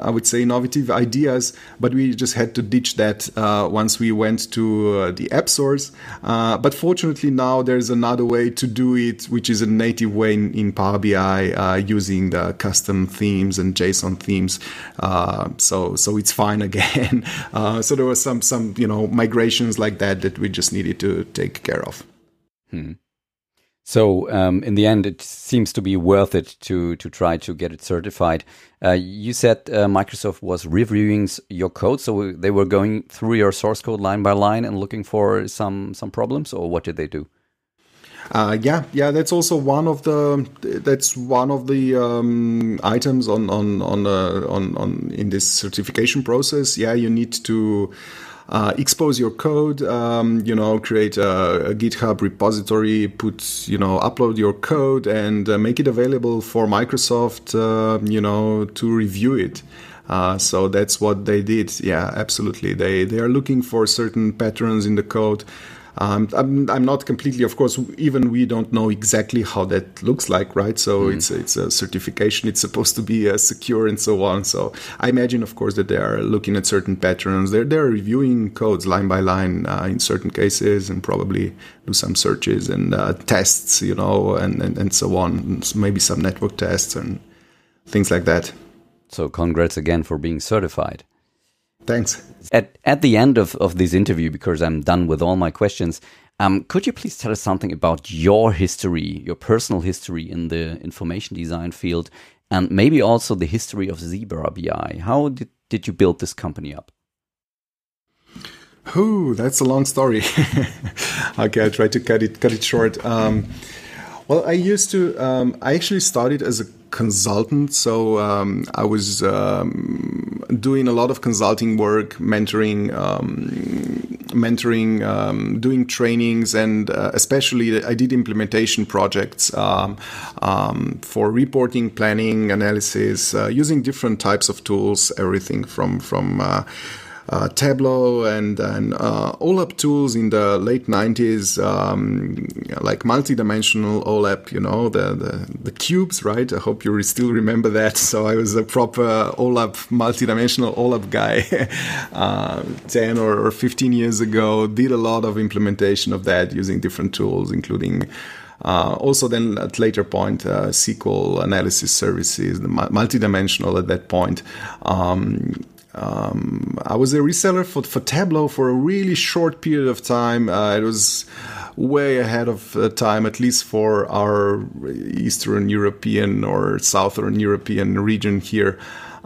i would say innovative ideas. But we just had to ditch that uh, once we went to uh, the app source uh, but fortunately now there's another way to do it which is a native way in, in power bi uh, using the custom themes and json themes uh, so so it's fine [LAUGHS] again. Uh, so there was some some you know migrations like that that we just needed to take care of. Hmm. So um, in the end, it seems to be worth it to to try to get it certified. Uh, you said uh, Microsoft was reviewing your code, so they were going through your source code line by line and looking for some some problems, or what did they do? Uh, yeah, yeah, that's also one of the that's one of the um, items on on on, uh, on on in this certification process. Yeah, you need to. Uh, expose your code, um, you know, create a, a, GitHub repository, put, you know, upload your code and uh, make it available for Microsoft, uh, you know, to review it. Uh, so that's what they did. Yeah, absolutely. They they are looking for certain patterns in the code. Um, I'm, I'm, not completely, of course, even we don't know exactly how that looks like, right? So mm. it's it's a certification. It's supposed to be uh, secure and so on. So I imagine, of course, that they are looking at certain patterns. They're they're reviewing codes line by line uh, in certain cases and probably do some searches and uh, tests, you know, and, and and so on. Maybe some network tests and things like that. So congrats again for being certified. Thanks. At at the end of, of this interview, because I'm done with all my questions, um, could you please tell us something about your history, your personal history in the information design field, and maybe also the history of Zebra BI? How did, did you build this company up? Ooh, that's a long story. [LAUGHS] okay, I'll try to cut it cut it short. Um, well, I used to. Um, I actually started as a consultant, so um, I was um, doing a lot of consulting work, mentoring, um, mentoring, um, doing trainings, and uh, especially I did implementation projects um, for reporting, planning, analysis, uh, using different types of tools, everything from from uh, uh, Tableau and, and uh, OLAP tools in the late 90s, um, like multidimensional OLAP, you know, the, the, the, cubes, right? I hope you still remember that. [LAUGHS] So I was a proper OLAP, multidimensional OLAP guy [LAUGHS] uh, 10 or 15 years ago, did a lot of implementation of that using different tools, including uh, also, then at later point, uh, SQL analysis services, the multidimensional at that point. Um, um, I was a reseller for, for Tableau for a really short period of time. Uh, it was way ahead of uh, time, at least for our Eastern European or Southern European region here.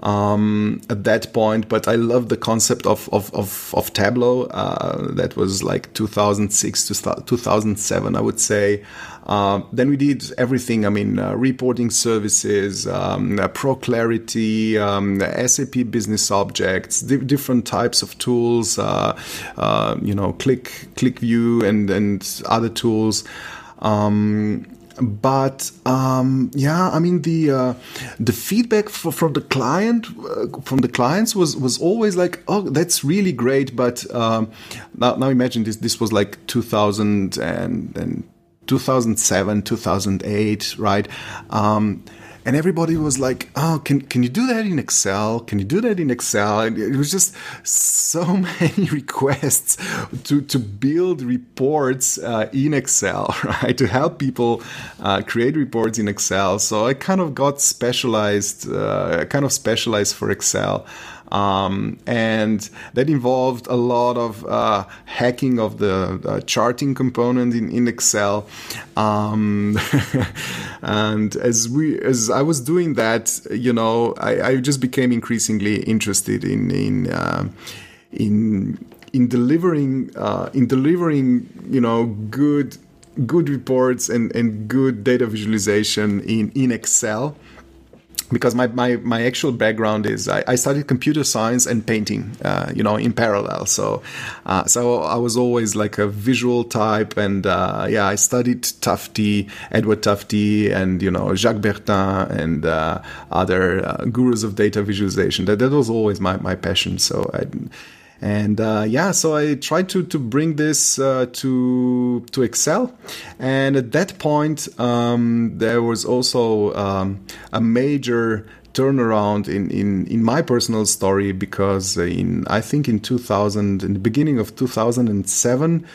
Um, at that point, but I love the concept of of of, of Tableau. Uh, that was like 2006 to 2007, I would say. Uh, then we did everything. I mean, uh, reporting services, um, uh, Pro Clarity, um, SAP Business Objects, di- different types of tools. Uh, uh, you know, Qlik QlikView and and other tools. Um, but um, yeah, I mean the uh, the feedback for, from the client uh, from the clients was was always like, oh, that's really great. But um, now, now imagine this this was like 2000 and, and 2007, 2008, right? Um, and everybody was like, "Oh, can can you do that in Excel? Can you do that in Excel?" And it was just so [LAUGHS] many requests to to build reports uh, in Excel, [LAUGHS] right? To help people uh, create reports in Excel. So I kind of got specialized, uh, kind of specialized for Excel. Um, and that involved a lot of uh, hacking of the uh, charting component in, in Excel. Um, [LAUGHS] and as we, as I was doing that, you know, I, I just became increasingly interested in in uh, in in delivering uh, in delivering, you know, good good reports and, and good data visualization in, in Excel because my, my, my actual background is I, I studied computer science and painting, uh, you know, in parallel. So, uh, so I was always like a visual type, and uh, yeah, I studied Tufte, Edward Tufte, and you know Jacques Bertin and uh, other uh, gurus of data visualization. That that was always my, my passion. So I and uh, yeah so i tried to to bring this uh, to to excel and at that point um, there was also um, a major turnaround in, in, in my personal story because in I think in 2000 in the beginning of 2007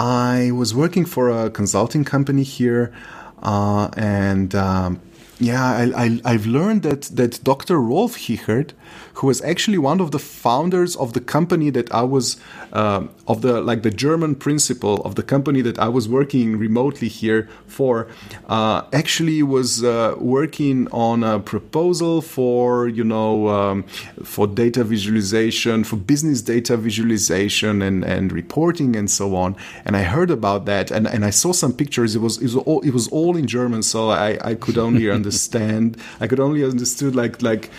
I was working for a consulting company here uh, and um, yeah I, I, have learned that that Dr. Rolf Hichert who was actually one of the founders of the company that I was uh, of the like the German principal of the company that I was working remotely here for. Uh, actually, was uh, working on a proposal for you know um, for data visualization, for business data visualization and and reporting and so on. And I heard about that and, and I saw some pictures. It was it was all, it was all in German, so I I could only [LAUGHS] understand. I could only understood like like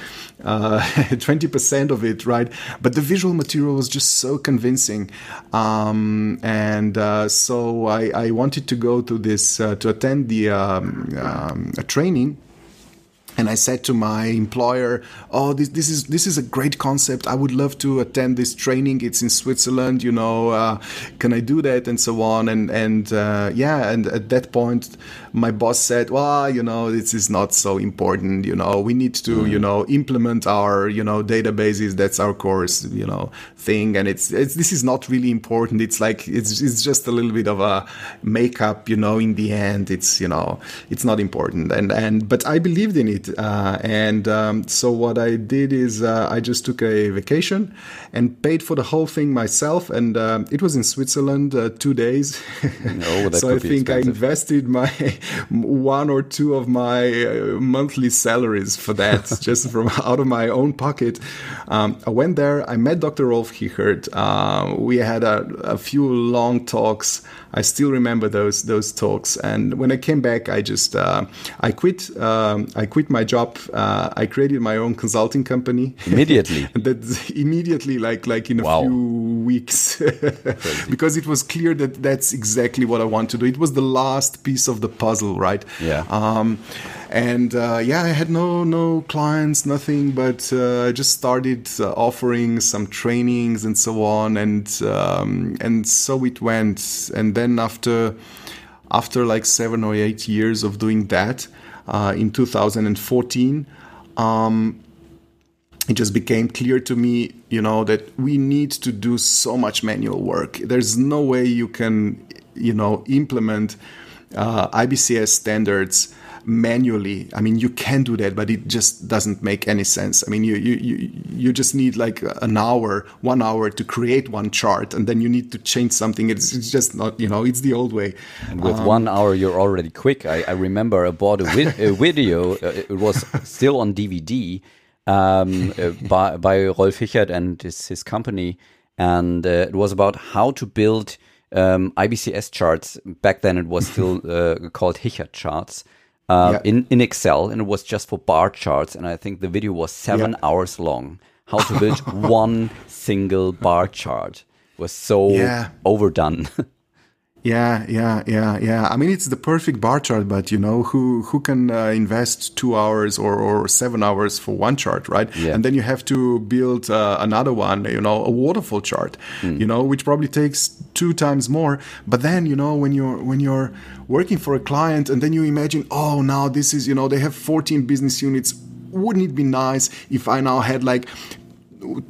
uh, [LAUGHS] 20% of it, right? But the visual material was just so convincing. Um, and uh, so I, I, wanted to go to this, uh, to attend the um, um, training and I said to my employer, "Oh, this, this is this is a great concept. I would love to attend this training. It's in Switzerland. You know, uh, can I do that?" And so on. And and uh, yeah, and at that point, my boss said, "Well, you know, this is not so important. You know, we need to, mm. you know, implement our, you know, databases. That's our course, you know, thing. And it's, it's this is not really important. It's like it's it's just a little bit of a makeup, you know. In the end, it's you know, it's not important. And and but I believed in it. Uh, and um, so what I did is uh, I just took a vacation and paid for the whole thing myself. And uh, it was in Switzerland, uh, two days. Oh, [LAUGHS] so I think expensive. I invested my [LAUGHS] one or two of my uh, monthly salaries for that, [LAUGHS] just from out of my own pocket. Um, I went there. I met Dr. Rolf Hichert. Uh, we had a, a, few long talks. I still remember those those talks. And when I came back, I just uh, I quit. Um, I quit my job. Uh, I created my own consulting company immediately. [LAUGHS] that immediately, like like in a wow. few weeks, [LAUGHS] because it was clear that that's exactly what I want to do. It was the last piece of the puzzle, right? Yeah. Um, and uh, yeah, I had no no clients, nothing, but uh, I just started uh, offering some trainings and so on, and um, and so it went. And then after after like seven or eight years of doing that, uh, in 2014. Um, it just became clear to me, you know, that we need to do so much manual work. There's no way you can, you know, implement uh, IBCS standards manually. I mean, you can do that, but it just doesn't make any sense. I mean, you you you, you just need like an hour, one hour to create one chart, and then you need to change something. It's, it's just not, you know, it's the old way. And with um, one hour, you're already quick. I, I remember I bought a, vid a [LAUGHS] video. Uh, it was still on DVD um, uh, by by Rolf Hichert and his, his company, and uh, it was about how to build. Um, IBCS charts back then it was still [LAUGHS] uh, called Hichert charts uh, yeah. in in Excel, and it was just for bar charts. And I think the video was seven yeah. hours long. How to build [LAUGHS] one single bar chart was so overdone. [LAUGHS] Yeah, yeah, yeah, yeah. I mean, it's the perfect bar chart, but you know, who who can uh, invest two hours or, or seven hours for one chart, right? Yeah. And then you have to build uh, another one, you know, a waterfall chart, you know, which probably takes two times more. But then, you know, when you're when you're working for a client, and then you imagine, oh, now this is, you know, they have 14 business units. Wouldn't it be nice if I now had like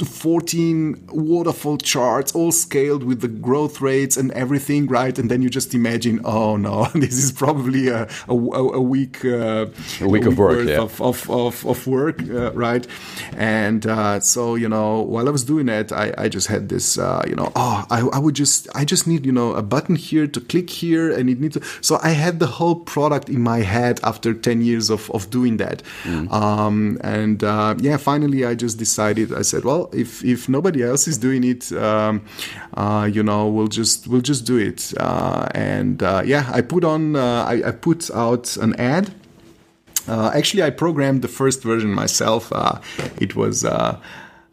14 waterfall charts all scaled with the growth rates and everything right? And then you just imagine oh no [LAUGHS] this is probably a, a, a week uh, A week of work, yeah. of, of, of, of work uh, right? And uh, so you know while I was doing that I, I just had this uh, you know oh I, I would just I just need you know a button here to click here and it needs to so I had the whole product in my head after 10 years of, of doing that. Um, and uh, yeah finally I just decided I said well if if nobody else is doing it um, uh, you know we'll just we'll just do it uh, and uh, yeah I put on uh, I, I put out an ad uh, actually, I programmed the first version myself. Uh, it was.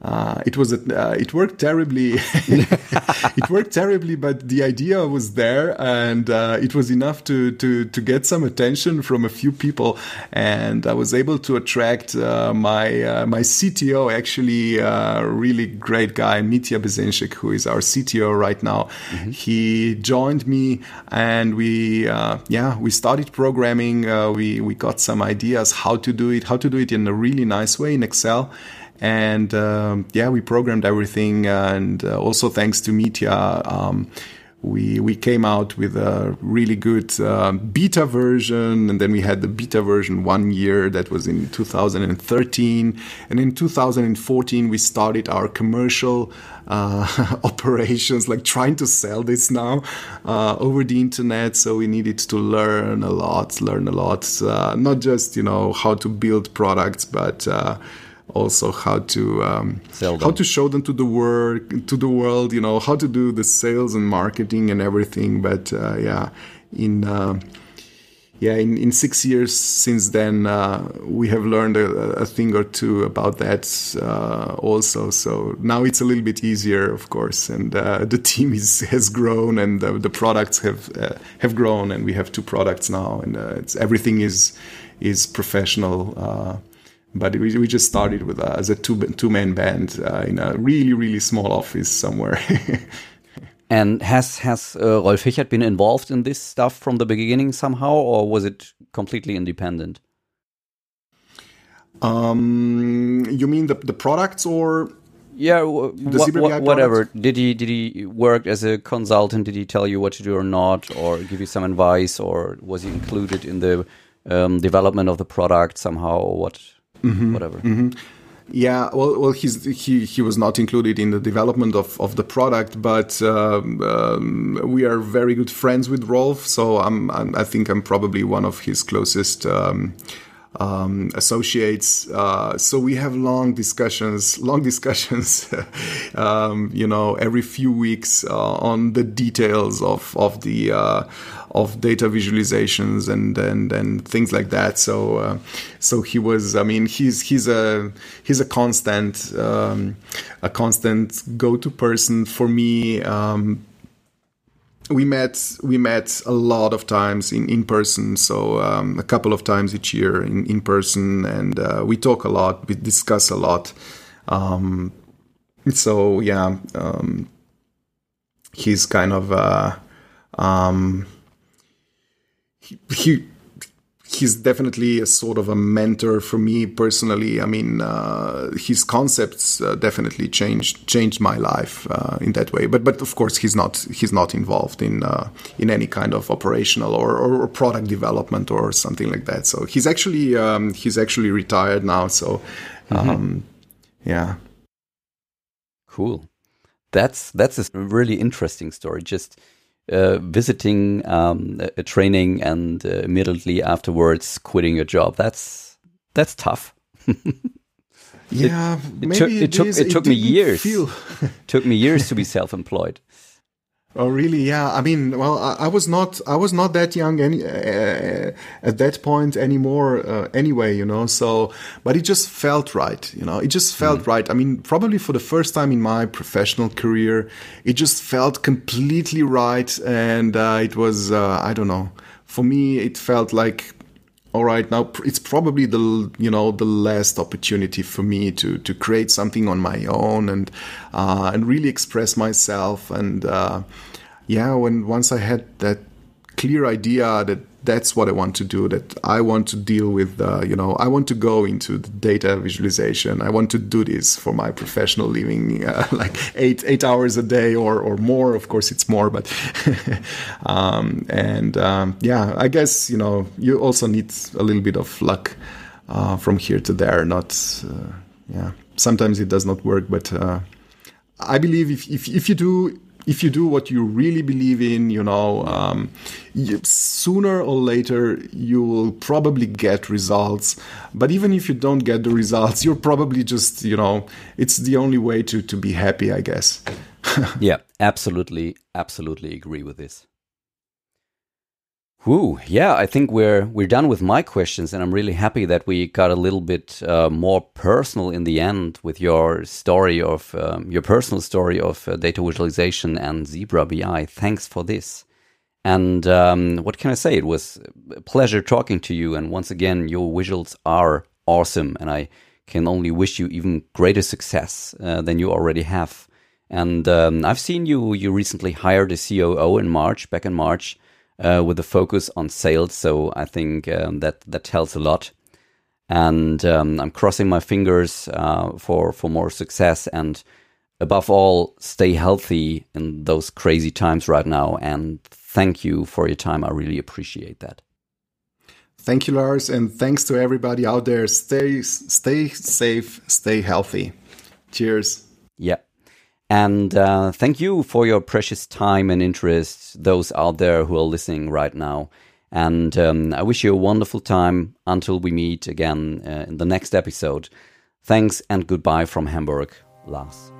Uh, it was a, uh, it worked terribly. [LAUGHS] it worked terribly, but the idea was there, and uh, it was enough to, to to get some attention from a few people, and I was able to attract uh, my uh, my CTO, actually a really great guy, Mitja Bezenshik, who is our CTO right now. He joined me, and we uh, yeah we started programming. Uh, we we got some ideas how to do it, how to do it in a really nice way in Excel and um, yeah, we programmed everything. And uh, also thanks to Mitja, um, we we came out with a really good um, beta version, and then we had the beta version one year that was in 2013, and in 2014 we started our commercial uh, [LAUGHS] operations, like trying to sell this now uh, over the internet. So we needed to learn a lot, learn a lot, uh, not just you know how to build products, but uh, also how to um, how to show them to the world to the world you know how to do the sales and marketing and everything. But uh, yeah in uh, yeah in, in six years since then uh, we have learned a, a thing or two about that uh, also. So now it's a little bit easier of course and uh, the team is [LAUGHS] has grown and the, the products have uh, have grown and we have two products now and uh, it's everything is is professional uh, but we, we just started with uh, as a two two man band uh, in a really really small office somewhere. [LAUGHS] And has has uh, Rolf Hichert been involved in this stuff from the beginning somehow, or was it completely independent? um, you mean the the products or? Yeah, w- The wha- Zebra whatever. Did he did he work as a consultant? Did he tell you what to do or not, or give you some advice, or was he included in the um, development of the product somehow, or what? Mm-hmm. Whatever. Yeah, well, well, he's he he was not included in the development of, of the product, but um, um, we are very good friends with Rolf, so I'm, I'm I think I'm probably one of his closest. Um, um, associates. Uh, so we have long discussions, long discussions, [LAUGHS] um, you know, every few weeks uh, on the details of of the uh, of data visualizations and and and things like that. So uh, so he was. I mean, he's he's a he's a constant um, a constant go to person for me. Um, we met we met a lot of times in in person so um, a couple of times each year in in person and uh, we talk a lot we discuss a lot um, so yeah um, he's kind of uh, um, he, he he's definitely a sort of a mentor for me personally. I mean, uh, his concepts uh, definitely changed changed my life uh, in that way. But but of course, he's not he's not involved in uh, in any kind of operational or, or product development or something like that. So he's actually um, he's actually retired now. So um, yeah. Cool. That's that's a really interesting story. Just uh, visiting um, a, training and uh, immediately afterwards quitting your job. That's that's tough. [LAUGHS] Yeah, it maybe took- it took- is. it took me years. [LAUGHS] Took me years to be self-employed. Oh, really? Yeah. I mean, well, I, I was not, I was not that young any, uh, at that point anymore, uh, anyway, you know, so, but it just felt right, you know, it just felt mm. right. I mean, probably for the first time in my professional career, it just felt completely right. And, uh, it was, uh, I don't know, for me, it felt like all right now it's probably the you know the last opportunity for me to to create something on my own and uh, and really express myself. And uh, yeah when once I had that clear idea that that's what I want to do. That I want to deal with, uh, you know, I want to go into the data visualization. I want to do this for my professional living, uh, [LAUGHS] like eight eight hours a day or or more. Of course, it's more, but [LAUGHS] um, and um, yeah, I guess you know you also need a little bit of luck uh, from here to there. Not uh, yeah, sometimes it does not work, but uh, I believe if if if you do if you do what you really believe in, you know, um, you, sooner or later you will probably get results. But even if you don't get the results, you're probably just, you know, it's the only way to to be happy, I guess. [LAUGHS] yeah, absolutely, absolutely agree with this. Whew, yeah, I think we're we're done with my questions, and I'm really happy that we got a little bit uh, more personal in the end with your story of um, your personal story of uh, data visualization and Zebra BI. Thanks for this. And um, what can I say? It was a pleasure talking to you. And once again, your visuals are awesome, and I can only wish you even greater success uh, than you already have. And um, I've seen you. You recently hired a COO in March, back in March uh, with a focus on sales. So I think um, that that tells a lot. And um, I'm crossing my fingers uh, for for more success and above all, stay healthy in those crazy times right now. And thank you for your time. I really appreciate that. Thank you, Lars, and thanks to everybody out there. Stay stay safe, stay healthy. Cheers. Yeah. And uh, thank you for your precious time and interest, those out there who are listening right now. And um, I wish you a wonderful time until we meet again uh, in the next episode. Thanks and goodbye from Hamburg, Lars.